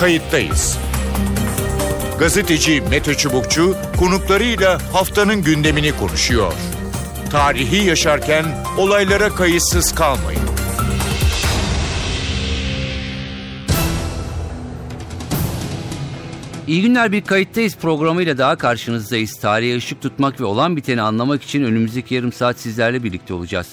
kayıttayız. Gazeteci Mete Çubukçu konuklarıyla haftanın gündemini konuşuyor. Tarihi yaşarken olaylara kayıtsız kalmayın. İyi günler bir kayıttayız programıyla daha karşınızdayız. Tarihe ışık tutmak ve olan biteni anlamak için önümüzdeki yarım saat sizlerle birlikte olacağız.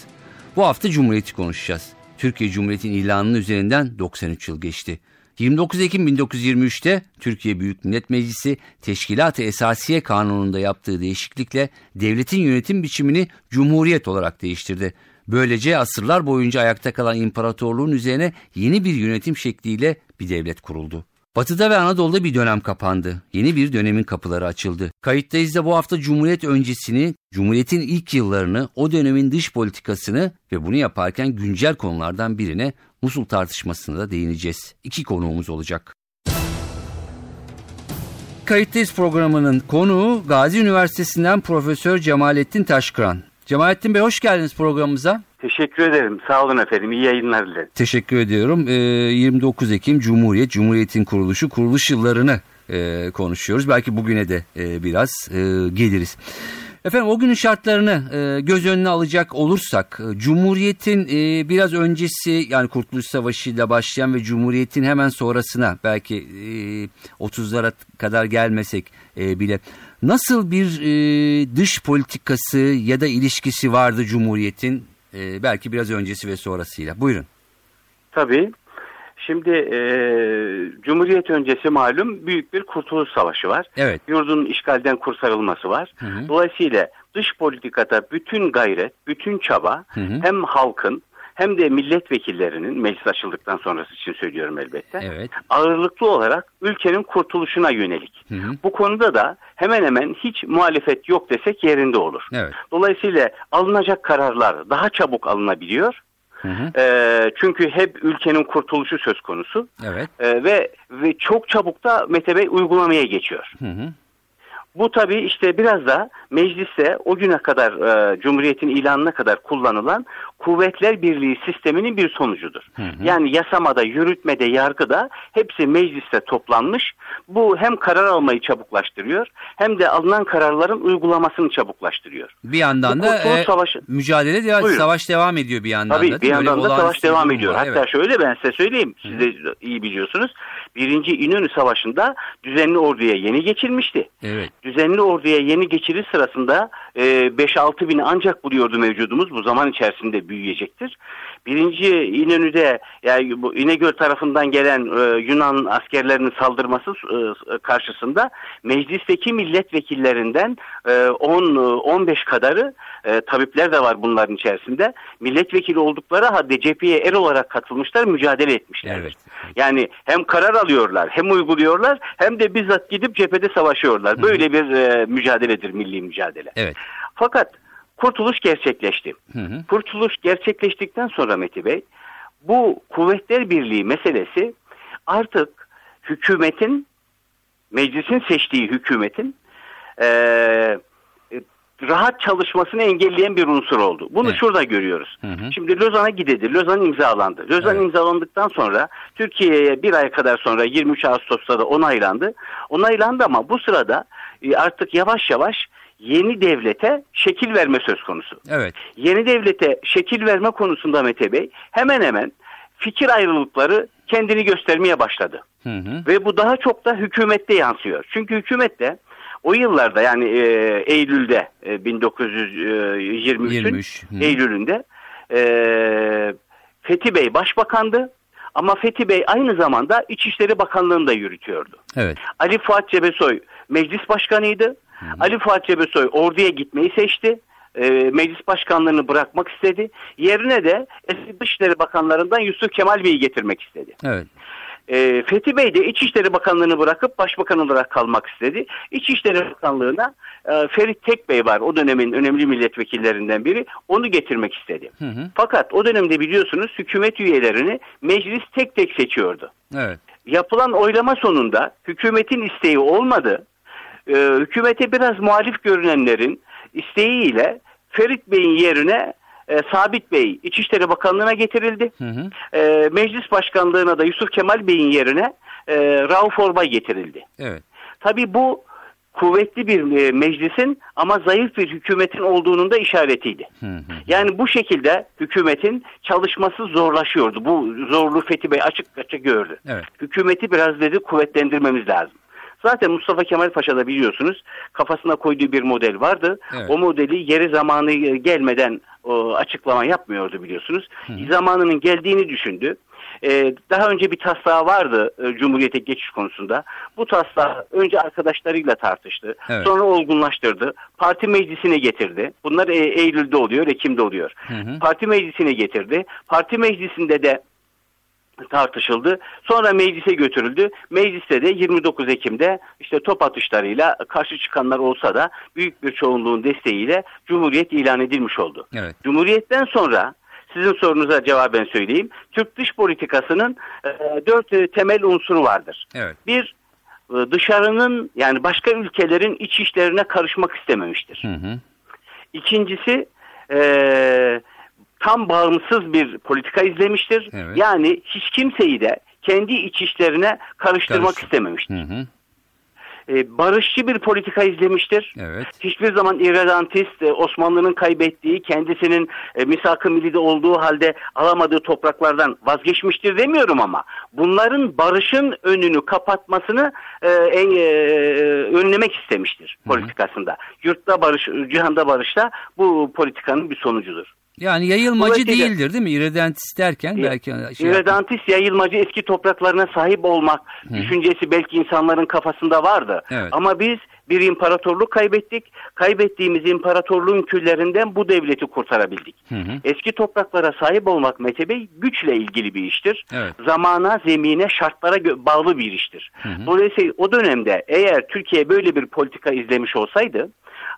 Bu hafta Cumhuriyeti konuşacağız. Türkiye Cumhuriyeti'nin ilanının üzerinden 93 yıl geçti. 29 Ekim 1923'te Türkiye Büyük Millet Meclisi Teşkilat-ı Esasiye Kanunu'nda yaptığı değişiklikle devletin yönetim biçimini Cumhuriyet olarak değiştirdi. Böylece asırlar boyunca ayakta kalan imparatorluğun üzerine yeni bir yönetim şekliyle bir devlet kuruldu. Batı'da ve Anadolu'da bir dönem kapandı. Yeni bir dönemin kapıları açıldı. Kayıttayız da bu hafta Cumhuriyet öncesini, Cumhuriyet'in ilk yıllarını, o dönemin dış politikasını ve bunu yaparken güncel konulardan birine Musul tartışmasına da değineceğiz. İki konuğumuz olacak. Kayıttayız programının konuğu Gazi Üniversitesi'nden Profesör Cemalettin Taşkıran. Cemalettin Bey hoş geldiniz programımıza. Teşekkür ederim. Sağ olun efendim. İyi yayınlar dilerim. Teşekkür ediyorum. Ee, 29 Ekim Cumhuriyet, Cumhuriyet'in kuruluşu, kuruluş yıllarını e, konuşuyoruz. Belki bugüne de e, biraz e, geliriz. Efendim o günün şartlarını e, göz önüne alacak olursak e, Cumhuriyet'in e, biraz öncesi yani Kurtuluş Savaşı ile başlayan ve Cumhuriyet'in hemen sonrasına belki e, 30'lara kadar gelmesek e, bile nasıl bir e, dış politikası ya da ilişkisi vardı Cumhuriyet'in e, belki biraz öncesi ve sonrasıyla. Buyurun. Tabii. Şimdi e, Cumhuriyet öncesi malum büyük bir kurtuluş savaşı var. Evet. Yurdun işgalden kurtarılması var. Hı hı. Dolayısıyla dış politikada bütün gayret, bütün çaba Hı hı. hem halkın hem de milletvekillerinin meclis açıldıktan sonrası için söylüyorum elbette. Evet. Ağırlıklı olarak ülkenin kurtuluşuna yönelik. Hı hı. Bu konuda da hemen hemen hiç muhalefet yok desek yerinde olur. Evet. Dolayısıyla alınacak kararlar daha çabuk alınabiliyor. Hı hı. Ee, çünkü hep ülkenin kurtuluşu söz konusu Evet. Ee, ve ve çok çabuk da Mete Bey uygulamaya geçiyor. Hı hı. Bu tabii işte biraz da mecliste o güne kadar e, Cumhuriyet'in ilanına kadar kullanılan Kuvvetler Birliği sisteminin bir sonucudur. Hı hı. Yani yasamada, yürütmede, yargıda hepsi mecliste toplanmış. Bu hem karar almayı çabuklaştırıyor hem de alınan kararların uygulamasını çabuklaştırıyor. Bir yandan da e, Savaşı- mücadele devam, Buyurun. savaş devam ediyor bir yandan Tabii da. bir mi? Öyle yandan da savaş bir devam ediyor. var, Hatta evet. şöyle ben size söyleyeyim. Siz de iyi biliyorsunuz. Birinci İnönü Savaşı'nda düzenli orduya yeni geçilmişti. Evet. Düzenli orduya yeni geçiriş sırasında e, 5-6 bini ancak buluyordu mevcudumuz. Bu zaman içerisinde büyüyecektir. Birinci İnönü'de yani bu İnegöl tarafından gelen e, Yunan askerlerinin saldırması e, karşısında meclisteki milletvekillerinden e, 10-15 kadarı e, tabipler de var bunların içerisinde. Milletvekili oldukları halde cepheye er olarak katılmışlar, mücadele etmişler. Evet. Yani hem karar alıyorlar, hem uyguluyorlar, hem de bizzat gidip cephede savaşıyorlar. Böyle bir e, mücadeledir milli mücadele. Evet. Fakat kurtuluş gerçekleşti. Hı hı. Kurtuluş gerçekleştikten sonra Meti Bey, bu Kuvvetler Birliği meselesi artık hükümetin, meclisin seçtiği hükümetin eee, rahat çalışmasını engelleyen bir unsur oldu. Bunu Evet. şurada görüyoruz. Hı hı. Şimdi Lozan'a gidildi. Lozan imzalandı. Lozan Evet. imzalandıktan sonra Türkiye'ye bir ay kadar sonra 23 Ağustos'ta da onaylandı. Onaylandı ama bu sırada e, artık yavaş yavaş yeni devlete şekil verme söz konusu. Evet. Yeni devlete şekil verme konusunda Mete Bey hemen hemen fikir ayrılıkları kendini göstermeye başladı. Hı hı. Ve bu daha çok da hükümette yansıyor. Çünkü hükümette o yıllarda yani e, Eylül'de e, 1923'ün 23, hı. Eylül'ünde e, Fethi Bey başbakandı. Ama Fethi Bey aynı zamanda İçişleri Bakanlığı'nı da yürütüyordu. Evet. Ali Fuat Cebesoy meclis başkanıydı. Ali Fuat Cebesoy orduya gitmeyi seçti. E, meclis başkanlığını bırakmak istedi. Yerine de eski Dışişleri Bakanlarından Yusuf Kemal Bey'i getirmek istedi. Evet. E, Fethi Bey de İçişleri Bakanlığı'nı bırakıp başbakan olarak kalmak istedi. İçişleri Bakanlığı'na e, Ferit Tekbey var o dönemin önemli milletvekillerinden biri. Onu getirmek istedi. Hı hı. Fakat o dönemde biliyorsunuz hükümet üyelerini meclis tek tek seçiyordu. Evet. Yapılan oylama sonunda hükümetin isteği olmadı. E, hükümete biraz muhalif görünenlerin isteğiyle Ferit Bey'in yerine e, Sabit Bey İçişleri Bakanlığı'na getirildi. Hı hı. E, meclis başkanlığına da Yusuf Kemal Bey'in yerine e, Rauf Orbay getirildi. Evet. Tabii bu kuvvetli bir e, meclisin ama zayıf bir hükümetin olduğunun da işaretiydi. Hı hı. Yani bu şekilde hükümetin çalışması zorlaşıyordu. Bu zorluğu Fethi Bey açık açık gördü. Evet. Hükümeti biraz dedi kuvvetlendirmemiz lazım. Zaten Mustafa Kemal Paşa da biliyorsunuz kafasına koyduğu bir model vardı. Evet. O modeli yeri zamanı gelmeden o, açıklama yapmıyordu biliyorsunuz. Zamanının geldiğini düşündü. Ee, daha önce bir taslağı vardı e, Cumhuriyete geçiş konusunda. Bu taslağı önce arkadaşlarıyla tartıştı. Evet. Sonra olgunlaştırdı. Parti meclisine getirdi. Bunlar e, Eylül'de oluyor, Ekim'de oluyor. hı. Parti meclisine getirdi. Parti meclisinde de tartışıldı. Sonra meclise götürüldü. Mecliste de 29 Ekim'de işte top atışlarıyla karşı çıkanlar olsa da büyük bir çoğunluğun desteğiyle Cumhuriyet ilan edilmiş oldu. Evet. Cumhuriyetten sonra sizin sorunuza cevaben söyleyeyim. Türk dış politikasının e, dört e, temel unsuru vardır. Evet. Bir, e, dışarının yani başka ülkelerin iç işlerine karışmak istememiştir. Hı hı. İkincisi e, tam bağımsız bir politika izlemiştir. Evet. Yani hiç kimseyi de kendi iç işlerine karıştırmak Karış- istememiştir. Hı hı. E, barışçı bir politika izlemiştir. Evet. Hiçbir zaman irredantist e, Osmanlı'nın kaybettiği kendisinin e, misak-ı millide olduğu halde alamadığı topraklardan vazgeçmiştir demiyorum ama bunların barışın önünü kapatmasını e, en, e, önlemek istemiştir politikasında. Yurtta barış, cihanda barışta bu politikanın bir sonucudur. Yani yayılmacı Dolayısıyla- değildir değil mi? İrredentist derken belki şey İrredantist yayılmacı eski topraklarına sahip olmak düşüncesi belki insanların kafasında vardı. Evet. Ama biz bir imparatorluk kaybettik. Kaybettiğimiz imparatorluğun küllerinden bu devleti kurtarabildik. Hı hı. Eski topraklara sahip olmak Mete Bey güçle ilgili bir iştir. Evet. Zamana, zemine, şartlara bağlı bir iştir. Dolayısıyla o dönemde eğer Türkiye böyle bir politika izlemiş olsaydı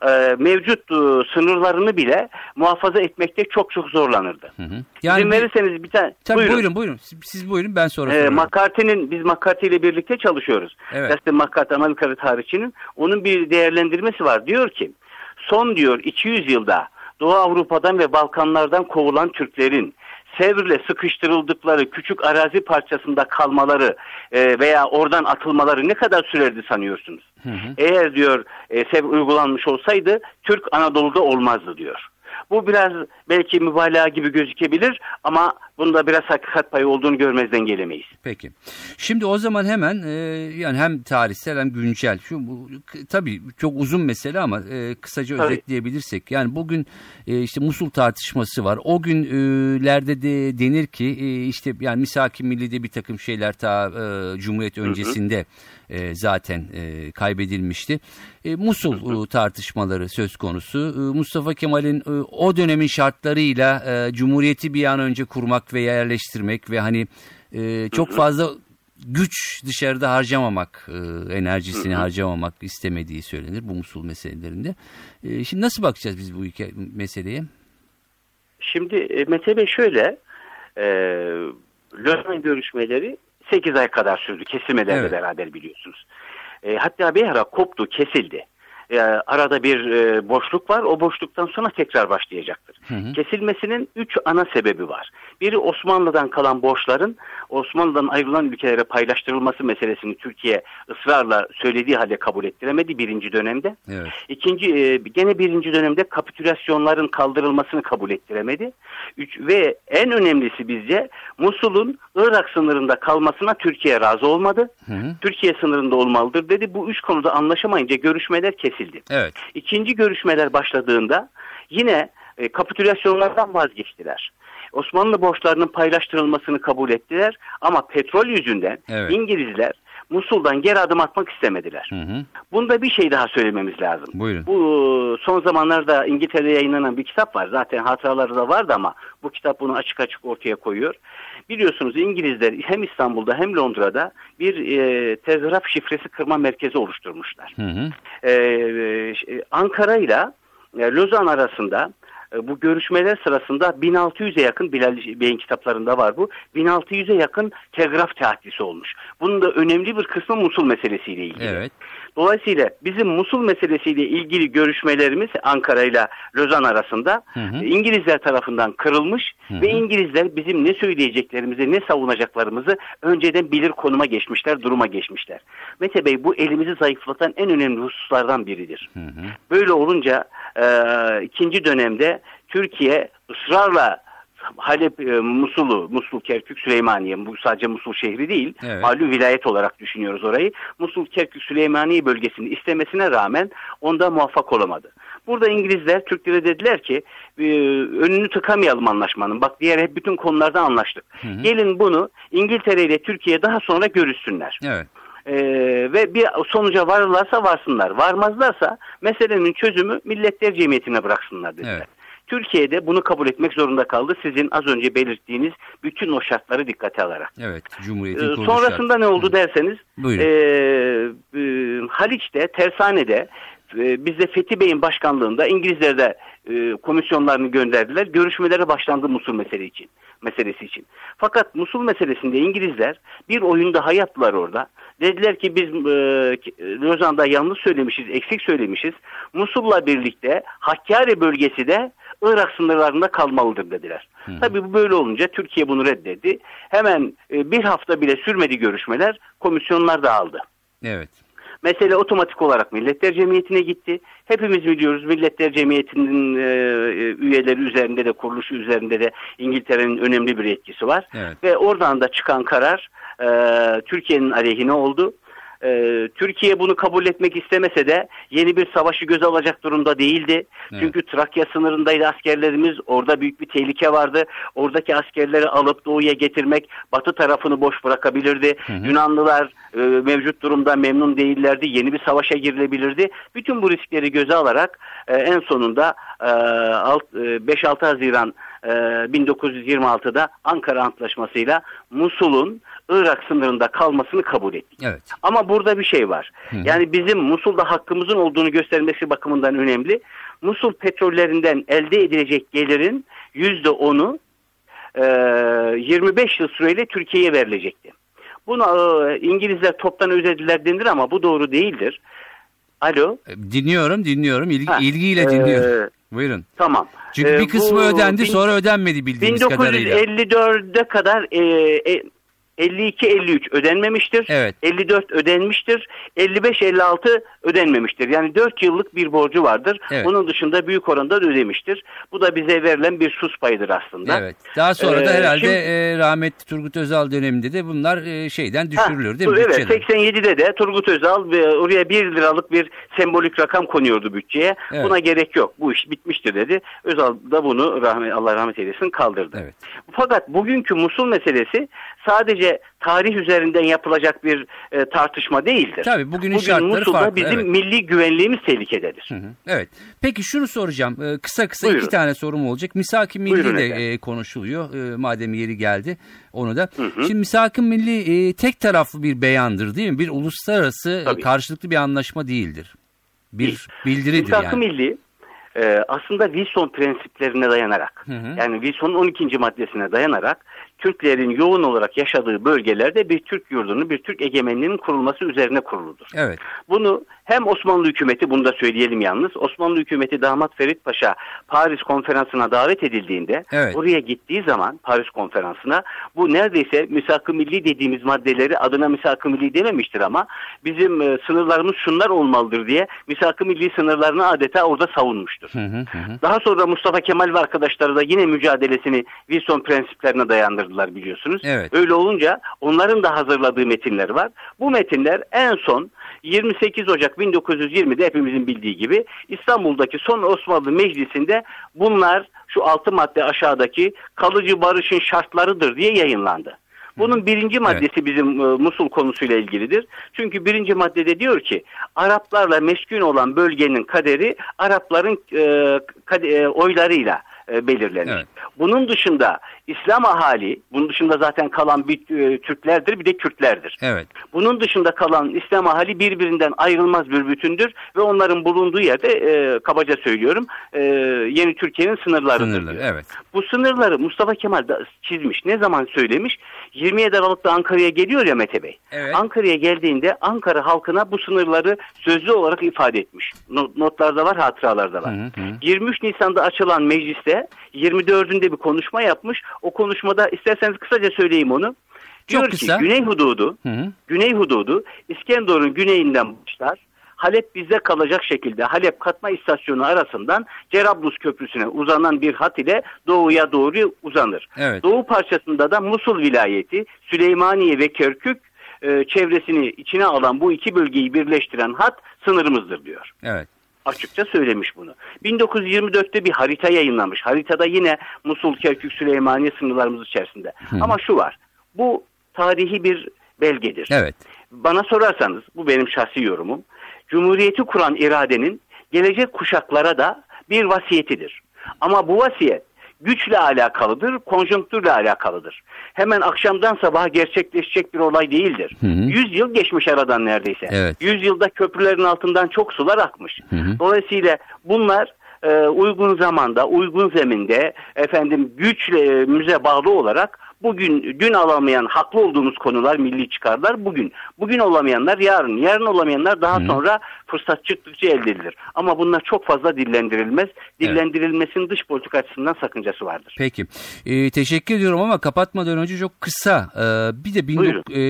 e, mevcut e, sınırlarını bile muhafaza etmekte çok çok zorlanırdı. Hı hı. İzin Yani bir- verirseniz bir tane Tabii buyurun. buyurun. buyurun Siz, siz buyurun ben sonra sorarım. McCarthy'nin biz McCarthy ile birlikte çalışıyoruz. Evet. Justin McCarthy Amerikalı tarihçinin onun bir değerlendirmesi var. Diyor ki son diyor 200 yılda Doğu Avrupa'dan ve Balkanlardan kovulan Türklerin Sevr'le sıkıştırıldıkları küçük arazi parçasında kalmaları e, veya oradan atılmaları ne kadar sürerdi sanıyorsunuz? Eğer diyor e, Sevr uygulanmış olsaydı Türk Anadolu'da olmazdı diyor. Bu biraz belki mübalağa gibi gözükebilir ama bunda biraz hakikat payı olduğunu görmezden gelemeyiz. Peki. Şimdi o zaman hemen e, yani hem tarihsel hem güncel. Şu bu tabii çok uzun mesele ama e, kısaca Tabii. özetleyebilirsek. Yani bugün e, işte Musul tartışması var. O günlerde de denir ki e, işte yani misak-ı millide bir takım şeyler ta e, Cumhuriyet öncesinde e, zaten e, kaybedilmişti. E, Musul e, tartışmaları söz konusu. E, Mustafa Kemal'in e, o dönemin şartlarıyla e, Cumhuriyeti bir an önce kurmak ve yerleştirmek ve hani e, çok fazla güç dışarıda harcamamak, e, enerjisini harcamamak istemediği söylenir bu Musul meselelerinde. E, şimdi nasıl bakacağız biz bu hikaye, meseleye? Şimdi e, Mete Bey şöyle e, Lozan görüşmeleri 8 ay kadar sürdü kesilmelerle Evet. beraber biliyorsunuz. E, hatta bir ara koptu kesildi. E, arada bir e, boşluk var o boşluktan sonra tekrar başlayacaktır. Kesilmesinin 3 ana sebebi var. Biri Osmanlı'dan kalan borçların Osmanlı'dan ayrılan ülkelere paylaştırılması meselesini Türkiye ısrarla söylediği halde kabul ettiremedi birinci dönemde. Evet. İkinci e, gene birinci dönemde kapitülasyonların kaldırılmasını kabul ettiremedi. Üç, ve en önemlisi bizce Musul'un Irak sınırında kalmasına Türkiye razı olmadı. Türkiye sınırında olmalıdır dedi. Bu üç konuda anlaşamayınca görüşmeler kesildi. Evet. İkinci görüşmeler başladığında yine e, kapitülasyonlardan vazgeçtiler. Osmanlı borçlarının paylaştırılmasını kabul ettiler ama petrol yüzünden Evet. İngilizler Musul'dan geri adım atmak istemediler. Hı hı. Bunda bir şey daha söylememiz lazım. Buyurun. Bu son zamanlarda İngiltere'de yayınlanan bir kitap var. Zaten hatıraları da vardı ama bu kitap bunu açık açık ortaya koyuyor. Biliyorsunuz İngilizler hem İstanbul'da hem Londra'da bir e, telgraf şifresi kırma merkezi oluşturmuşlar. Hı hı. E, e, Ankara ile e, Lozan arasında e, bu görüşmeler sırasında 1600'e yakın Bilal Bey'in kitaplarında var bu. 1600'e yakın telgraf tahdisi olmuş. Bunun da önemli bir kısmı Musul meselesiyle ilgili. Evet. Dolayısıyla bizim Musul meselesiyle ilgili görüşmelerimiz Ankara ile Lozan arasında Hı hı. İngilizler tarafından kırılmış Hı ve hı. İngilizler bizim ne söyleyeceklerimizi, ne savunacaklarımızı önceden bilir konuma geçmişler, duruma geçmişler. Mete Bey bu elimizi zayıflatan en önemli hususlardan biridir. Hı hı. Böyle olunca e, ikinci dönemde Türkiye ısrarla Halep, e, Musul'u, Musul, Kerkük, Süleymaniye, bu sadece Musul şehri değil, Evet. malum vilayet olarak düşünüyoruz orayı. Musul, Kerkük, Süleymaniye bölgesini istemesine rağmen onda muvaffak olamadı. Burada İngilizler Türklere dediler ki e, önünü tıkamayalım anlaşmanın. Bak diğer hep bütün konularda anlaştık. hı. Gelin bunu İngiltere ile Türkiye daha sonra görüşsünler. Evet. Ee, ve bir sonuca varırlarsa varsınlar. Varmazlarsa meselenin çözümü Milletler Cemiyeti'ne bıraksınlar dediler. Evet. Türkiye'de bunu kabul etmek zorunda kaldı. Sizin az önce belirttiğiniz bütün o şartları dikkate alarak. Evet. Ee, Cumhuriyetin kuruluş sonrasında ne oldu derseniz Buyurun. ee, e, Haliç'te, Tersane'de e, bizde Fethi Bey'in başkanlığında İngilizler de e, komisyonlarını gönderdiler. Görüşmelere başlandı Musul meselesi için. Meselesi için. Fakat Musul meselesinde İngilizler bir oyun daha yaptılar orada. Dediler ki biz e, Lozan'da yanlış söylemişiz, eksik söylemişiz. Musul'la birlikte Hakkari bölgesi de Irak sınırlarında kalmalıdır dediler. Tabii bu böyle olunca Türkiye bunu reddetti. Hemen e, bir hafta bile sürmedi görüşmeler, komisyonlar dağıldı. Evet. Mesele otomatik olarak Milletler Cemiyeti'ne gitti. Hepimiz biliyoruz Milletler Cemiyeti'nin e, e, üyeleri üzerinde de kuruluşu üzerinde de İngiltere'nin önemli bir etkisi var. Evet. Ve oradan da çıkan karar e, Türkiye'nin aleyhine oldu. E, Türkiye bunu kabul etmek istemese de yeni bir savaşı göze alacak durumda değildi. Evet. Çünkü Trakya sınırındaydı askerlerimiz. Orada büyük bir tehlike vardı. Oradaki askerleri alıp doğuya getirmek batı tarafını boş bırakabilirdi. Yunanlılar e, mevcut durumda memnun değillerdi. Yeni bir savaşa girilebilirdi. Bütün bu riskleri göze alarak e, en sonunda e, alt- e, 5-6 Haziran e, 1926'da Ankara Antlaşması'yla Musul'un Irak sınırında kalmasını kabul ettik. Evet. Ama burada bir şey var. Hı. Yani bizim Musul'da hakkımızın olduğunu göstermesi bakımından önemli. Musul petrollerinden elde edilecek gelirin %10'u e, 25 yıl süreyle Türkiye'ye verilecekti. Bunu e, İngilizler toptan ödediler denir ama bu doğru değildir. Alo. E, Dinliyorum, dinliyorum. İlgi, Ha, ilgiyle e, dinliyorum. Buyurun. Tamam. Çünkü E, bir kısmı bu ödendi, bin- sonra ödenmedi bildiğimiz kadarıyla. 1954'e kadar e, e, 52-53 ödenmemiştir. Evet. 54 ödenmiştir. 55-56 ödenmemiştir. Yani 4 yıllık bir borcu vardır. Evet. Bunun dışında büyük oranda da ödemiştir. Bu da bize verilen bir sus payıdır aslında. Evet. Daha sonra da Ee, herhalde şimdi- e, rahmetli Turgut Özal döneminde de bunlar e, şeyden düşürülür Ha, değil mi? Evet bütçeden? 87'de de Turgut Özal ve oraya 1 liralık bir sembolik rakam konuyordu bütçeye. Evet. Buna gerek yok. Bu iş bitmiştir dedi. Özal da bunu rahmet, Allah rahmet eylesin kaldırdı. Evet. Fakat bugünkü Musul meselesi sadece tarih üzerinden yapılacak bir e, tartışma değildir. Tabii, bugünün Bugün şartları Musul'da farklı, bizim evet. milli güvenliğimiz tehlikededir. Hı hı. Evet. Peki şunu soracağım. Ee, kısa kısa Buyurun. iki tane sorum olacak. Misak-ı Milli Buyurun de efendim. e, konuşuluyor. E, madem yeri geldi onu da. Şimdi Misak-ı Milli e, tek taraflı bir beyandır değil mi? Bir uluslararası e, Tabii. karşılıklı bir anlaşma değildir. Bir bildiridir Misak-ı yani. Milli e, aslında Wilson prensiplerine dayanarak Hı hı. yani Wilson'un 12. maddesine dayanarak Türklerin yoğun olarak yaşadığı bölgelerde bir Türk yurdunun, bir Türk egemenliğinin kurulması üzerine kuruludur. Evet. Bunu hem Osmanlı hükümeti, bunu da söyleyelim yalnız, Osmanlı hükümeti Damat Ferit Paşa Paris konferansına davet edildiğinde, Evet. oraya gittiği zaman Paris konferansına bu neredeyse misak-ı milli dediğimiz maddeleri adına misak-ı milli dememiştir ama bizim e, sınırlarımız şunlar olmalıdır diye misak-ı milli sınırlarını adeta orada savunmuştur. Hı hı hı. Daha sonra Mustafa Kemal ve arkadaşları da yine mücadelesini Wilson prensiplerine dayandırdılar biliyorsunuz. Evet. Öyle olunca onların da hazırladığı metinler var. Bu metinler en son 28 Ocak 1920'de hepimizin bildiği gibi İstanbul'daki son Osmanlı Meclisi'nde bunlar şu altı madde aşağıdaki kalıcı barışın şartlarıdır diye yayınlandı. Bunun birinci maddesi bizim e, Musul konusuyla ilgilidir. Çünkü birinci maddede diyor ki Araplarla meskun olan bölgenin kaderi Arapların e, kade- e, oylarıyla e, belirlenir. Evet. Bunun dışında İslam ahali, bunun dışında zaten kalan bir e, Türklerdir bir de Kürtlerdir. Evet. Bunun dışında kalan İslam ahali birbirinden ayrılmaz bir bütündür ve onların bulunduğu yerde e, kabaca söylüyorum e, yeni Türkiye'nin sınırlarıdır. Sınırları. diyor. Evet. Bu sınırları Mustafa Kemal da çizmiş. Ne zaman söylemiş? 27 Aralık'ta Ankara'ya geliyor ya Mete Bey. Evet. Ankara'ya geldiğinde Ankara halkına bu sınırları sözlü olarak ifade etmiş. No- Notlarda var, hatıralarda var. Hı hı. 23 Nisan'da açılan mecliste 24'ünde bir konuşma yapmış. O konuşmada isterseniz kısaca söyleyeyim onu. Çok Diyor kısa. ki Güney hududu, Hı hı. Güney hududu İskenderun'un güneyinden başlar. Halep bizde kalacak şekilde Halep katma istasyonu arasından Cerablus Köprüsü'ne uzanan bir hat ile doğuya doğru uzanır. Evet. Doğu parçasında da Musul vilayeti, Süleymaniye ve Kerkük e, çevresini içine alan bu iki bölgeyi birleştiren hat sınırımızdır diyor. Evet. Açıkça söylemiş bunu. 1924'te bir harita yayınlamış. Haritada yine Musul, Kerkük, Süleymaniye sınırlarımız içerisinde. Ama şu var. Bu tarihi bir belgedir. Evet. Bana sorarsanız bu benim şahsi yorumum. Cumhuriyeti kuran iradenin gelecek kuşaklara da bir vasiyetidir. Ama bu vasiyet güçle alakalıdır, konjonktürle alakalıdır. Hemen akşamdan sabaha gerçekleşecek bir olay değildir. Hı hı. 100 yıl geçmiş aradan neredeyse. Evet. 100 yılda köprülerin altından çok sular akmış. Hı hı. Dolayısıyla bunlar e, uygun zamanda, uygun zeminde efendim güçle e, müze bağlı olarak bugün dün alamayan haklı olduğumuz konular milli çıkarlar bugün. Bugün olamayanlar yarın. Yarın olamayanlar daha sonra fırsat çıktıkça elde edilir. Ama bunlar çok fazla dillendirilmez. Dillendirilmesinin dış politika açısından sakıncası vardır. Peki. Ee, teşekkür ediyorum ama kapatmadan önce çok kısa. Ee, bir de bin Buyurun. e,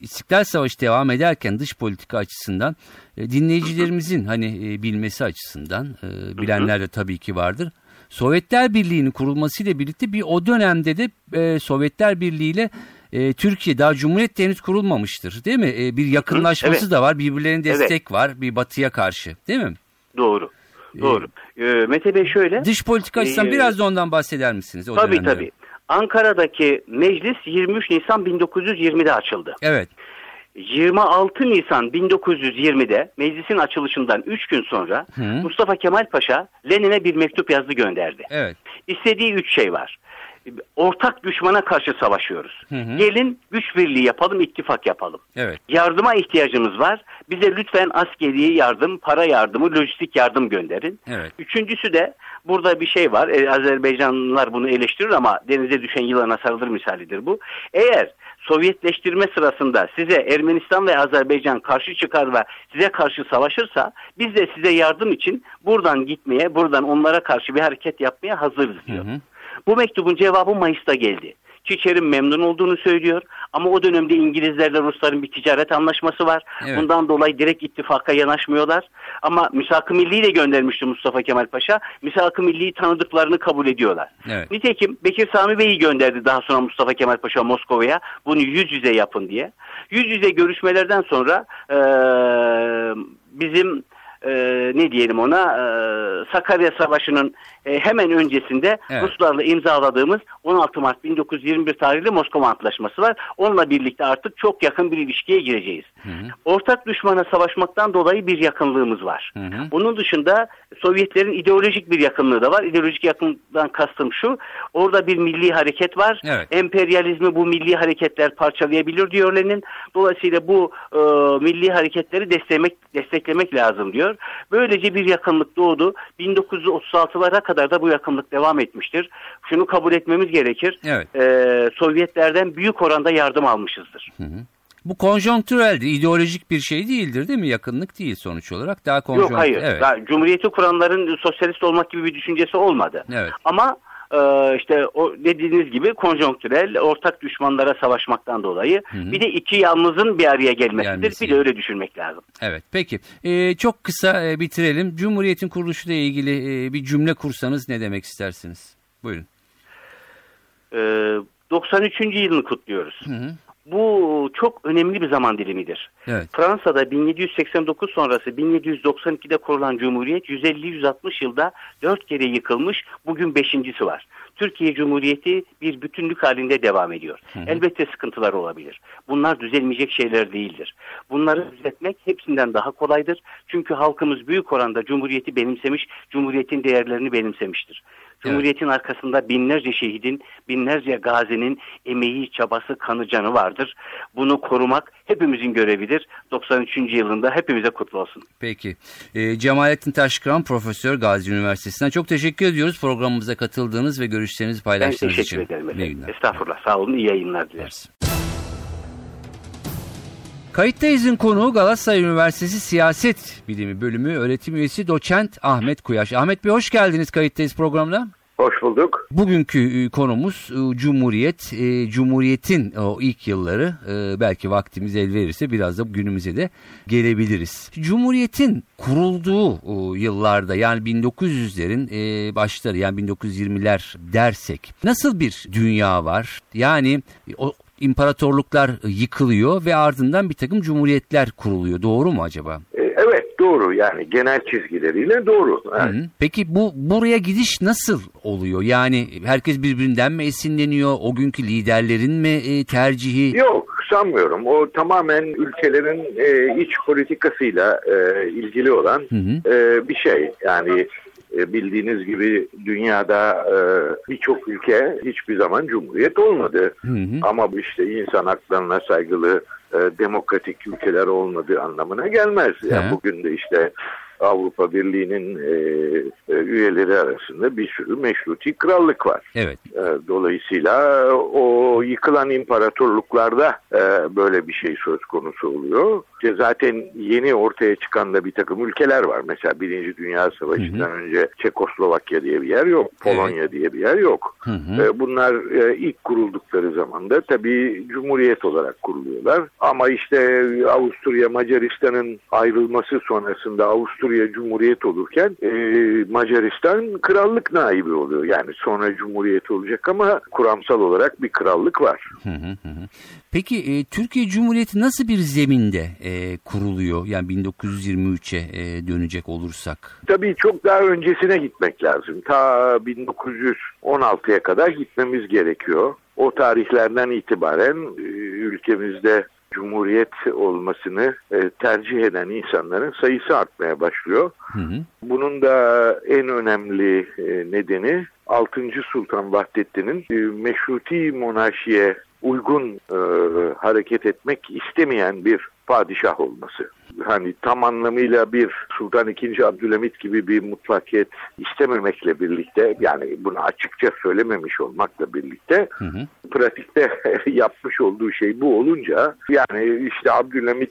İstiklal Savaşı devam ederken dış politika açısından e, dinleyicilerimizin hani e, bilmesi açısından e, bilenler de tabii ki vardır. Sovyetler Birliği'nin kurulmasıyla birlikte bir o dönemde de e, Sovyetler Birliği ile e, Türkiye daha Cumhuriyet henüz kurulmamıştır değil mi? E, bir yakınlaşması evet. da var, birbirlerine Evet. destek var bir batıya karşı değil mi? Doğru. Doğru. Ee, Mete Bey şöyle. Dış politika açısından Ee, biraz da ondan bahseder misiniz? O Tabii dönemde? tabii. Ankara'daki meclis 23 Nisan 1920'de açıldı. Evet. 26 Nisan 1920'de meclisin açılışından 3 gün sonra Hı. Mustafa Kemal Paşa Lenin'e bir mektup yazdı gönderdi. Evet. İstediği 3 şey var. Ortak düşmana karşı savaşıyoruz. Hı hı. Gelin güç birliği yapalım, ittifak yapalım. Evet. Yardıma ihtiyacımız var. Bize lütfen askeri yardım, para yardımı, lojistik yardım gönderin. Evet. Üçüncüsü de burada bir şey var. Ee, Azerbaycanlılar bunu eleştirir ama denize düşen yılana sarılır misalidir bu. Eğer Sovyetleştirme sırasında size Ermenistan ve Azerbaycan karşı çıkar ve size karşı savaşırsa biz de size yardım için buradan gitmeye, buradan onlara karşı bir hareket yapmaya hazırız diyor. Hı hı. Bu mektubun cevabı Mayıs'ta geldi. Çiçer'in memnun olduğunu söylüyor ama o dönemde İngilizlerle Rusların bir ticaret anlaşması var. Evet. Bundan dolayı direkt ittifaka yanaşmıyorlar. Ama Misak-ı Milli'yi de göndermişti Mustafa Kemal Paşa. Misak-ı Milli'yi tanıdıklarını kabul ediyorlar. Evet. Nitekim Bekir Sami Bey'i gönderdi daha sonra Mustafa Kemal Paşa Moskova'ya. Bunu yüz yüze yapın diye. Yüz yüze görüşmelerden sonra eee, bizim eee, ne diyelim ona eee, Sakarya Savaşı'nın eee, hemen öncesinde Evet. Ruslarla imzaladığımız 16 Mart 1921 tarihli Moskova Antlaşması var. Onunla birlikte artık çok yakın bir ilişkiye gireceğiz. Ortak düşmana savaşmaktan dolayı bir yakınlığımız var. Hı hı. Bunun dışında Sovyetlerin ideolojik bir yakınlığı da var. İdeolojik yakınlıktan kastım şu. Orada bir milli hareket var. Evet. Emperyalizmi bu milli hareketler parçalayabilir diyor Lenin. Dolayısıyla bu e, milli hareketleri desteklemek, desteklemek lazım diyor. Böylece bir yakınlık doğdu. 1936'lara kadar da bu yakınlık devam etmiştir. Şunu kabul etmemiz gerekir. Evet. E, Sovyetlerden büyük oranda yardım almışızdır. Bu konjonktüreldi, ideolojik bir şey değildir değil mi? Yakınlık değil sonuç olarak. Daha konjonktür. Yok hayır. Evet. Daha Cumhuriyeti kuranların sosyalist olmak gibi bir düşüncesi olmadı. Evet. Ama işte o dediğiniz gibi konjonktürel ortak düşmanlara savaşmaktan dolayı bir de iki yalnızın bir araya gelmesidir. Gelmesi. Bir de öyle düşünmek lazım. Evet. Peki. Ee, çok kısa e, bitirelim. Cumhuriyet'in kuruluşuyla ilgili e, bir cümle kursanız ne demek istersiniz? Buyurun. E, 93. yılını kutluyoruz. Hı hı. Bu çok önemli bir zaman dilimidir. Evet. Fransa'da 1789 sonrası 1792'de kurulan Cumhuriyet 150-160 yılda dört kere yıkılmış. Bugün beşincisi var. Türkiye Cumhuriyeti bir bütünlük halinde devam ediyor. Hı hı. Elbette sıkıntılar olabilir. Bunlar düzelmeyecek şeyler değildir. Bunları düzeltmek hepsinden daha kolaydır. Çünkü halkımız büyük oranda Cumhuriyeti benimsemiş, Cumhuriyetin değerlerini benimsemiştir. Cumhuriyetin evet. arkasında binlerce şehidin, binlerce gazinin emeği, çabası, kanı, canı vardır. Bunu korumak hepimizin görevidir. 93. yılında hepimize kutlu olsun. Peki. E, Cemalettin Taşkıran Profesör Gazi Üniversitesi'nden çok teşekkür ediyoruz programımıza katıldığınız ve görüşlerinizi paylaştığınız için. Ben teşekkür için. ederim. Estağfurullah. Sağ olun. İyi yayınlar dileriz. Kayıttayız'ın konuğu Galatasaray Üniversitesi Siyaset Bilimi Bölümü öğretim üyesi doçent Ahmet Kuyaş. Ahmet Bey hoş geldiniz Kayıttayız programına. Hoş bulduk. Bugünkü e, konumuz e, Cumhuriyet. E, Cumhuriyet'in o ilk yılları belki vaktimiz el verirse biraz da günümüze de gelebiliriz. Cumhuriyet'in kurulduğu yıllarda yani 1900'lerin başları yani 1920'ler dersek nasıl bir dünya var? Yani o imparatorluklar yıkılıyor ve ardından bir takım cumhuriyetler kuruluyor. Doğru mu acaba? Evet doğru yani genel çizgileriyle doğru. Evet. Hı hı. Peki bu buraya gidiş nasıl oluyor? Yani herkes birbirinden mi esinleniyor? O günkü liderlerin mi e, tercihi? Yok sanmıyorum. O tamamen ülkelerin e, iç politikasıyla e, ilgili olan hı hı. E, bir şey. Yani e, bildiğiniz gibi dünyada e, birçok ülke hiçbir zaman cumhuriyet olmadı. Hı hı. Ama işte insan haklarına saygılı e, demokratik ülkeler olmadığı anlamına gelmez. Yani bugün de işte Avrupa Birliği'nin e, e, üyeleri arasında bir sürü meşruti krallık var. Evet. E, dolayısıyla o yıkılan imparatorluklarda e, böyle bir şey söz konusu oluyor. İşte zaten yeni ortaya çıkan da bir takım ülkeler var. Mesela Birinci Dünya Savaşı'ndan hı hı. önce Çekoslovakya diye bir yer yok. Polonya evet. diye bir yer yok. Hı hı. E, bunlar e, ilk kuruldukları zaman da tabii cumhuriyet olarak kuruluyorlar. Ama işte Avusturya Macaristan'ın ayrılması sonrasında Avusturya Cumhuriyet olurken e, Macaristan krallık naibi oluyor. Yani sonra Cumhuriyet olacak ama kuramsal olarak bir krallık var. Peki e, Türkiye Cumhuriyeti nasıl bir zeminde e, kuruluyor? Yani 1923'e e, dönecek olursak. Tabii çok daha öncesine gitmek lazım. Ta 1916'ya kadar gitmemiz gerekiyor. O tarihlerden itibaren ülkemizde cumhuriyet olmasını e, tercih eden insanların sayısı artmaya başlıyor. Hı hı. Bunun da en önemli e, nedeni 6. Sultan Vahdettin'in e, meşruti monarşiye uygun e, hareket etmek istemeyen bir padişah olması. Hani tam anlamıyla bir Sultan II. Abdülhamit gibi bir mutlakiyet istememekle birlikte yani bunu açıkça söylememiş olmakla birlikte hı hı. pratikte yapmış olduğu şey bu olunca yani işte Abdülhamit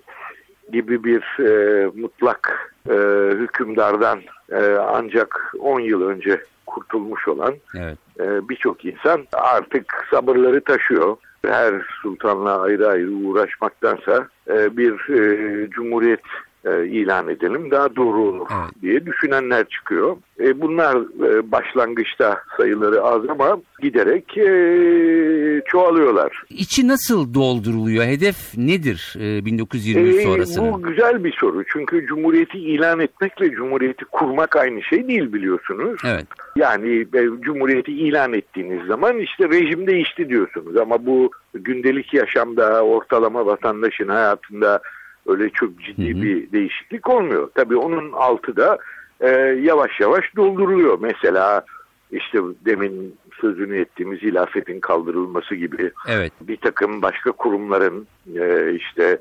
gibi bir e, mutlak e, hükümdardan e, ancak 10 yıl önce kurtulmuş olan evet. e, birçok insan artık sabırları taşıyor her sultanla ayrı ayrı uğraşmaktansa e, bir e, cumhuriyet e, ilan edelim daha doğru olur evet. diye düşünenler çıkıyor. E, bunlar e, başlangıçta sayıları az ama giderek e, çoğalıyorlar. İçi nasıl dolduruluyor? Hedef nedir e, 1923 e, sonrasının? Bu güzel bir soru. Çünkü Cumhuriyeti ilan etmekle Cumhuriyeti kurmak aynı şey değil biliyorsunuz. Evet. Yani e, Cumhuriyeti ilan ettiğiniz zaman işte rejim değişti diyorsunuz. Ama bu gündelik yaşamda ortalama vatandaşın hayatında öyle çok ciddi hı hı. bir değişiklik olmuyor. Tabii onun altı da e, yavaş yavaş dolduruluyor. Mesela işte demin sözünü ettiğimiz hilafetin kaldırılması gibi evet. bir takım başka kurumların e, işte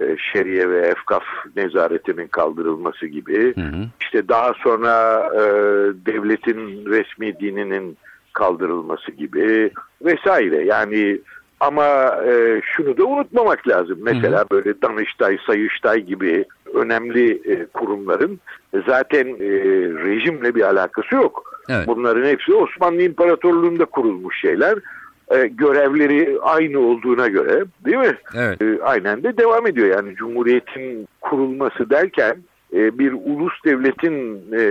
e, şeriye ve efkaf nezaretinin kaldırılması gibi hı hı. işte daha sonra e, devletin resmi dininin kaldırılması gibi vesaire yani ama e, şunu da unutmamak lazım. Mesela hı hı. böyle Danıştay, Sayıştay gibi önemli e, kurumların zaten e, rejimle bir alakası yok. Evet. Bunların hepsi Osmanlı İmparatorluğu'nda kurulmuş şeyler. E, görevleri aynı olduğuna göre değil mi? Evet. E, aynen de devam ediyor. Yani Cumhuriyet'in kurulması derken bir ulus devletin e,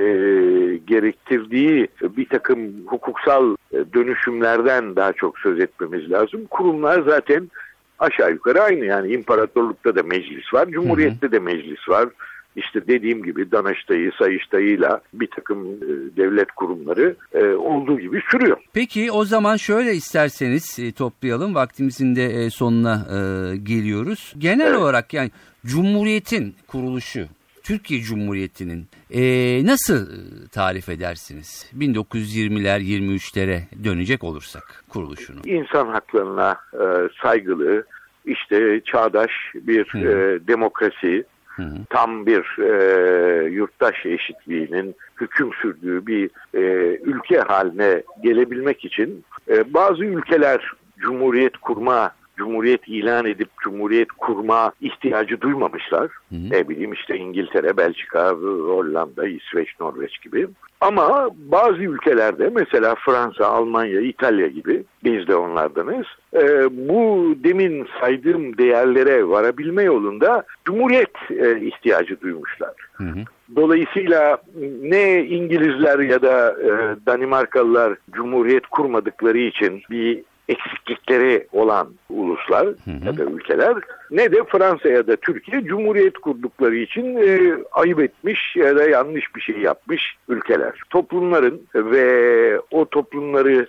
gerektirdiği bir takım hukuksal e, dönüşümlerden daha çok söz etmemiz lazım. Kurumlar zaten aşağı yukarı aynı yani imparatorlukta da meclis var, cumhuriyette de meclis var. İşte dediğim gibi Danıştay'ı, Sayıştay'ıyla bir takım e, devlet kurumları e, olduğu gibi sürüyor. Peki o zaman şöyle isterseniz e, toplayalım. Vaktimizin de e, sonuna e, geliyoruz. Genel Evet. olarak yani Cumhuriyet'in kuruluşu, Türkiye Cumhuriyeti'nin e, nasıl e, tarif edersiniz? 1920'ler 23'lere dönecek olursak kuruluşunu. İnsan haklarına e, saygılı, işte çağdaş bir Hı. e, demokrasi, Hı hı. tam bir e, yurttaş eşitliğinin hüküm sürdüğü bir e, ülke haline gelebilmek için e, bazı ülkeler cumhuriyet kurma, cumhuriyet ilan edip cumhuriyet kurma ihtiyacı duymamışlar. Hı hı. Ne bileyim işte İngiltere, Belçika, Hollanda, İsveç, Norveç gibi. Ama bazı ülkelerde mesela Fransa, Almanya, İtalya gibi biz de onlardanız. e, bu demin saydığım değerlere varabilme yolunda cumhuriyet e, ihtiyacı duymuşlar. Hı hı. Dolayısıyla ne İngilizler ya da e, Danimarkalılar cumhuriyet kurmadıkları için bir eksiklikleri olan uluslar hı. ya da ülkeler ne de Fransa ya da Türkiye cumhuriyet kurdukları için e, ayıp etmiş ya da yanlış bir şey yapmış ülkeler. Toplumların ve o toplumları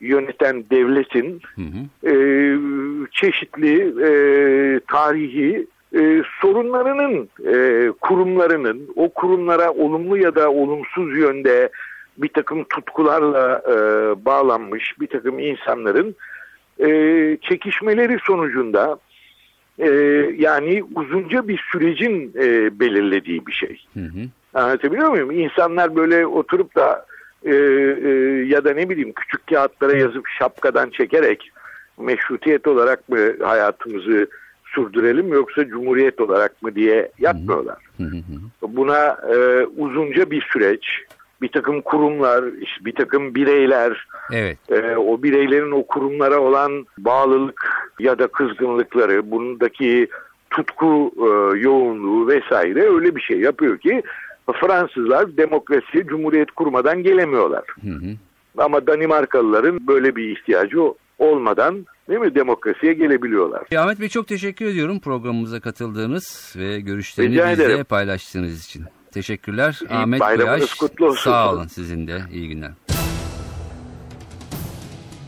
yöneten devletin Hı hı. e, çeşitli e, tarihi e, sorunlarının e, kurumlarının o kurumlara olumlu ya da olumsuz yönde bir takım tutkularla e, bağlanmış bir takım insanların e, çekişmeleri sonucunda e, yani uzunca bir sürecin e, belirlediği bir şey. Hı hı. Anlatabiliyor muyum? İnsanlar böyle oturup da e, e, ya da ne bileyim küçük kağıtlara yazıp şapkadan çekerek meşrutiyet olarak mı hayatımızı sürdürelim yoksa cumhuriyet olarak mı diye yapmıyorlar. Hı hı hı. Buna e, uzunca bir süreç, bir takım kurumlar, bir takım bireyler, Evet. e, o bireylerin o kurumlara olan bağlılık ya da kızgınlıkları, bundaki tutku e, yoğunluğu vesaire öyle bir şey yapıyor ki Fransızlar demokrasi, cumhuriyet kurmadan gelemiyorlar. Hı hı. Ama Danimarkalıların böyle bir ihtiyacı olmadan değil mi demokrasiye gelebiliyorlar. E, Ahmet Bey çok teşekkür ediyorum programımıza katıldığınız ve görüşlerinizi bizle paylaştığınız için. Teşekkürler. İyi Ahmet bayramınız kutlu olsun. Sağ olun sizin de. İyi günler.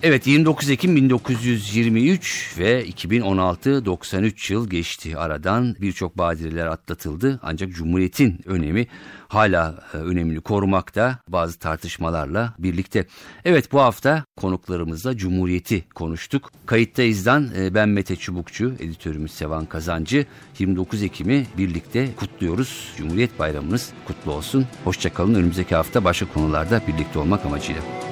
Evet 29 Ekim 1923 ve 2016 93 yıl geçti aradan birçok badireler atlatıldı ancak Cumhuriyet'in önemi hala e, önemini korumakta bazı tartışmalarla birlikte. Evet bu hafta konuklarımızla Cumhuriyet'i konuştuk. Kayıttayız'dan e, ben Mete Çubukçu, editörümüz Sevan Kazancı 29 Ekim'i birlikte kutluyoruz. Cumhuriyet Bayramınız kutlu olsun. Hoşçakalın önümüzdeki hafta başka konularda birlikte olmak amacıyla.